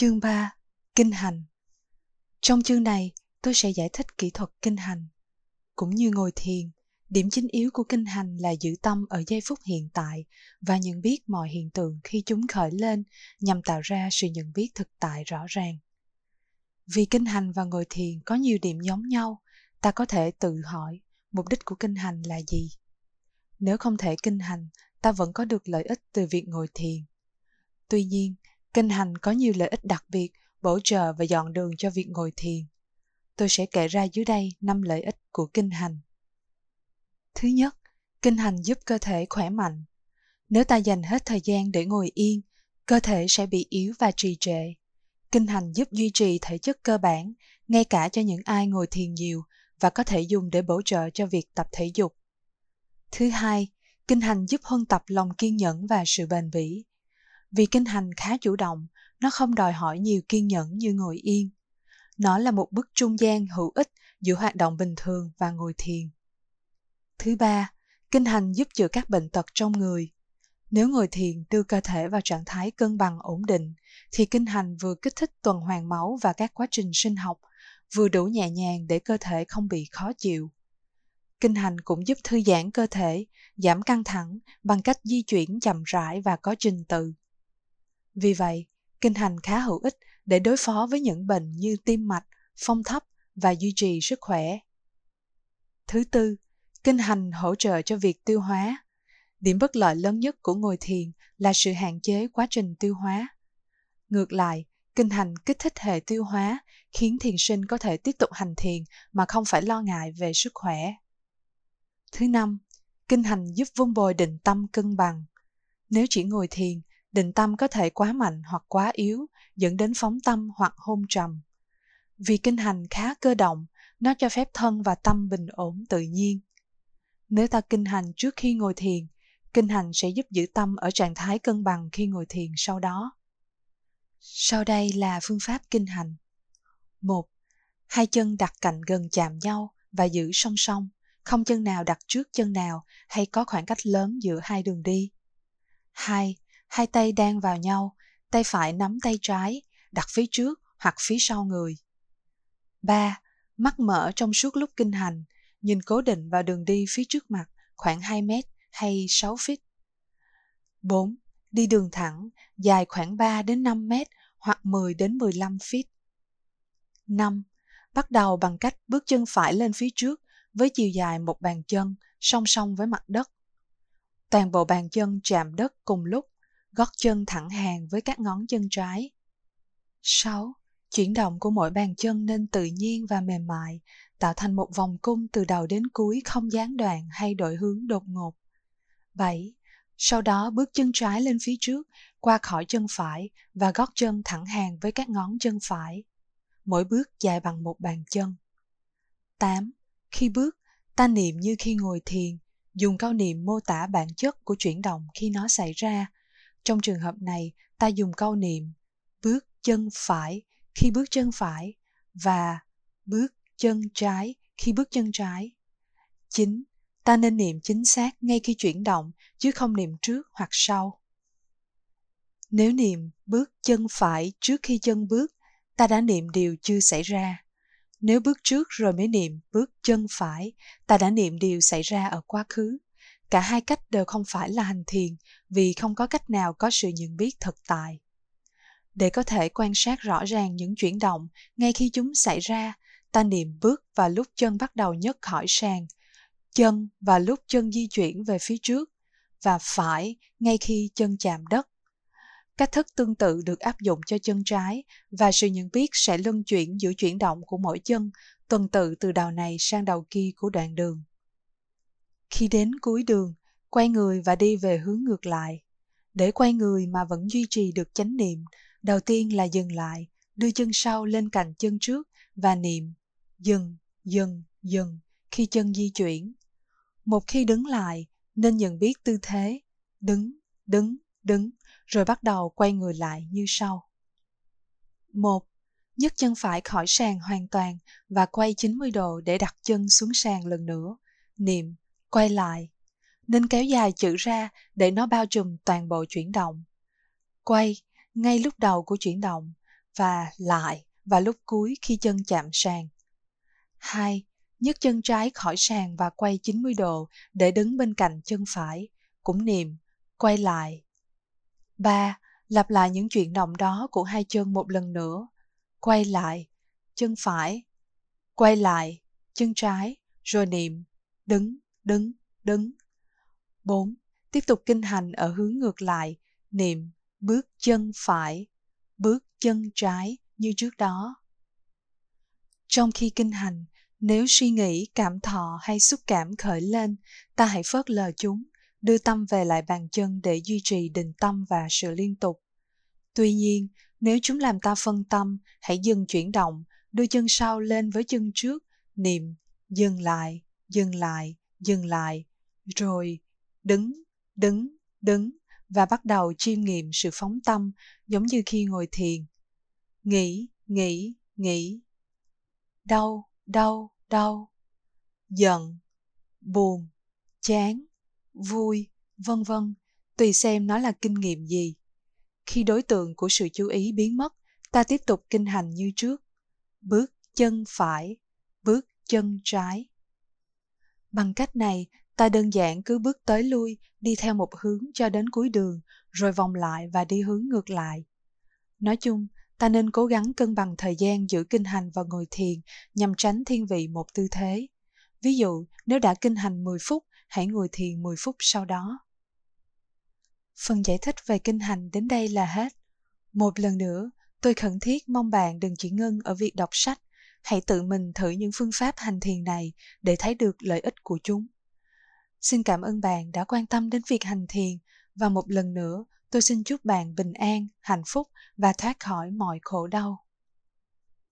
Chương 3. Kinh hành Trong chương này, tôi sẽ giải thích kỹ thuật kinh hành. Cũng như ngồi thiền, điểm chính yếu của kinh hành là giữ tâm ở giây phút hiện tại và nhận biết mọi hiện tượng khi chúng khởi lên nhằm tạo ra sự nhận biết thực tại rõ ràng. Vì kinh hành và ngồi thiền có nhiều điểm giống nhau, ta có thể tự hỏi mục đích của kinh hành là gì. Nếu không thể kinh hành, ta vẫn có được lợi ích từ việc ngồi thiền. Tuy nhiên, Kinh hành có nhiều lợi ích đặc biệt, bổ trợ và dọn đường cho việc ngồi thiền. Tôi sẽ kể ra dưới đây năm lợi ích của kinh hành. Thứ nhất, kinh hành giúp cơ thể khỏe mạnh. Nếu ta dành hết thời gian để ngồi yên, cơ thể sẽ bị yếu và trì trệ. Kinh hành giúp duy trì thể chất cơ bản, ngay cả cho những ai ngồi thiền nhiều và có thể dùng để bổ trợ cho việc tập thể dục. Thứ hai, kinh hành giúp huân tập lòng kiên nhẫn và sự bền bỉ. Vì kinh hành khá chủ động, nó không đòi hỏi nhiều kiên nhẫn như ngồi yên. Nó là một bước trung gian hữu ích giữa hoạt động bình thường và ngồi thiền. Thứ ba, kinh hành giúp chữa các bệnh tật trong người. Nếu ngồi thiền đưa cơ thể vào trạng thái cân bằng ổn định, thì kinh hành vừa kích thích tuần hoàn máu và các quá trình sinh học, vừa đủ nhẹ nhàng để cơ thể không bị khó chịu. Kinh hành cũng giúp thư giãn cơ thể, giảm căng thẳng bằng cách di chuyển chậm rãi và có trình tự. Vì vậy, kinh hành khá hữu ích để đối phó với những bệnh như tim mạch, phong thấp và duy trì sức khỏe. Thứ tư, kinh hành hỗ trợ cho việc tiêu hóa. Điểm bất lợi lớn nhất của ngồi thiền là sự hạn chế quá trình tiêu hóa. Ngược lại, kinh hành kích thích hệ tiêu hóa, khiến thiền sinh có thể tiếp tục hành thiền mà không phải lo ngại về sức khỏe. Thứ năm, kinh hành giúp vun bồi định tâm cân bằng. Nếu chỉ ngồi thiền, định tâm có thể quá mạnh hoặc quá yếu, dẫn đến phóng tâm hoặc hôn trầm. Vì kinh hành khá cơ động, nó cho phép thân và tâm bình ổn tự nhiên. Nếu ta kinh hành trước khi ngồi thiền, kinh hành sẽ giúp giữ tâm ở trạng thái cân bằng khi ngồi thiền sau đó. Sau đây là phương pháp kinh hành. 1. Hai chân đặt cạnh gần chạm nhau và giữ song song, không chân nào đặt trước chân nào hay có khoảng cách lớn giữa hai đường đi. 2 hai tay đan vào nhau, tay phải nắm tay trái, đặt phía trước hoặc phía sau người. 3. Mắt mở trong suốt lúc kinh hành, nhìn cố định vào đường đi phía trước mặt khoảng 2 mét hay 6 feet. 4. Đi đường thẳng, dài khoảng 3 đến 5 mét hoặc 10 đến 15 feet. 5. Bắt đầu bằng cách bước chân phải lên phía trước với chiều dài một bàn chân song song với mặt đất. Toàn bộ bàn chân chạm đất cùng lúc gót chân thẳng hàng với các ngón chân trái. 6. Chuyển động của mỗi bàn chân nên tự nhiên và mềm mại, tạo thành một vòng cung từ đầu đến cuối không gián đoạn hay đổi hướng đột ngột. 7. Sau đó bước chân trái lên phía trước, qua khỏi chân phải và gót chân thẳng hàng với các ngón chân phải. Mỗi bước dài bằng một bàn chân. 8. Khi bước, ta niệm như khi ngồi thiền, dùng câu niệm mô tả bản chất của chuyển động khi nó xảy ra trong trường hợp này, ta dùng câu niệm bước chân phải khi bước chân phải và bước chân trái khi bước chân trái. 9. Ta nên niệm chính xác ngay khi chuyển động chứ không niệm trước hoặc sau. Nếu niệm bước chân phải trước khi chân bước, ta đã niệm điều chưa xảy ra. Nếu bước trước rồi mới niệm bước chân phải, ta đã niệm điều xảy ra ở quá khứ. Cả hai cách đều không phải là hành thiền vì không có cách nào có sự nhận biết thực tại. Để có thể quan sát rõ ràng những chuyển động ngay khi chúng xảy ra, ta niệm bước và lúc chân bắt đầu nhấc khỏi sàn, chân và lúc chân di chuyển về phía trước, và phải ngay khi chân chạm đất. Cách thức tương tự được áp dụng cho chân trái và sự nhận biết sẽ luân chuyển giữa chuyển động của mỗi chân tuần tự từ đầu này sang đầu kia của đoạn đường. Khi đến cuối đường, quay người và đi về hướng ngược lại. Để quay người mà vẫn duy trì được chánh niệm, đầu tiên là dừng lại, đưa chân sau lên cạnh chân trước và niệm dừng, dừng, dừng khi chân di chuyển. Một khi đứng lại, nên nhận biết tư thế đứng, đứng, đứng, rồi bắt đầu quay người lại như sau. một Nhấc chân phải khỏi sàn hoàn toàn và quay 90 độ để đặt chân xuống sàn lần nữa. Niệm quay lại. Nên kéo dài chữ ra để nó bao trùm toàn bộ chuyển động. Quay ngay lúc đầu của chuyển động và lại và lúc cuối khi chân chạm sàn. 2. Nhấc chân trái khỏi sàn và quay 90 độ để đứng bên cạnh chân phải, cũng niệm, quay lại. 3. Lặp lại những chuyển động đó của hai chân một lần nữa. Quay lại, chân phải, quay lại, chân trái, rồi niệm, đứng, đứng, đứng. 4. Tiếp tục kinh hành ở hướng ngược lại, niệm, bước chân phải, bước chân trái như trước đó. Trong khi kinh hành, nếu suy nghĩ, cảm thọ hay xúc cảm khởi lên, ta hãy phớt lờ chúng, đưa tâm về lại bàn chân để duy trì định tâm và sự liên tục. Tuy nhiên, nếu chúng làm ta phân tâm, hãy dừng chuyển động, đưa chân sau lên với chân trước, niệm, dừng lại, dừng lại, dừng lại, rồi đứng, đứng, đứng và bắt đầu chiêm nghiệm sự phóng tâm giống như khi ngồi thiền. Nghĩ, nghĩ, nghĩ. Đau, đau, đau. Giận, buồn, chán, vui, vân vân, tùy xem nó là kinh nghiệm gì. Khi đối tượng của sự chú ý biến mất, ta tiếp tục kinh hành như trước. Bước chân phải, bước chân trái. Bằng cách này, ta đơn giản cứ bước tới lui, đi theo một hướng cho đến cuối đường, rồi vòng lại và đi hướng ngược lại. Nói chung, ta nên cố gắng cân bằng thời gian giữa kinh hành và ngồi thiền nhằm tránh thiên vị một tư thế. Ví dụ, nếu đã kinh hành 10 phút, hãy ngồi thiền 10 phút sau đó. Phần giải thích về kinh hành đến đây là hết. Một lần nữa, tôi khẩn thiết mong bạn đừng chỉ ngưng ở việc đọc sách, hãy tự mình thử những phương pháp hành thiền này để thấy được lợi ích của chúng. Xin cảm ơn bạn đã quan tâm đến việc hành thiền và một lần nữa tôi xin chúc bạn bình an, hạnh phúc và thoát khỏi mọi khổ đau.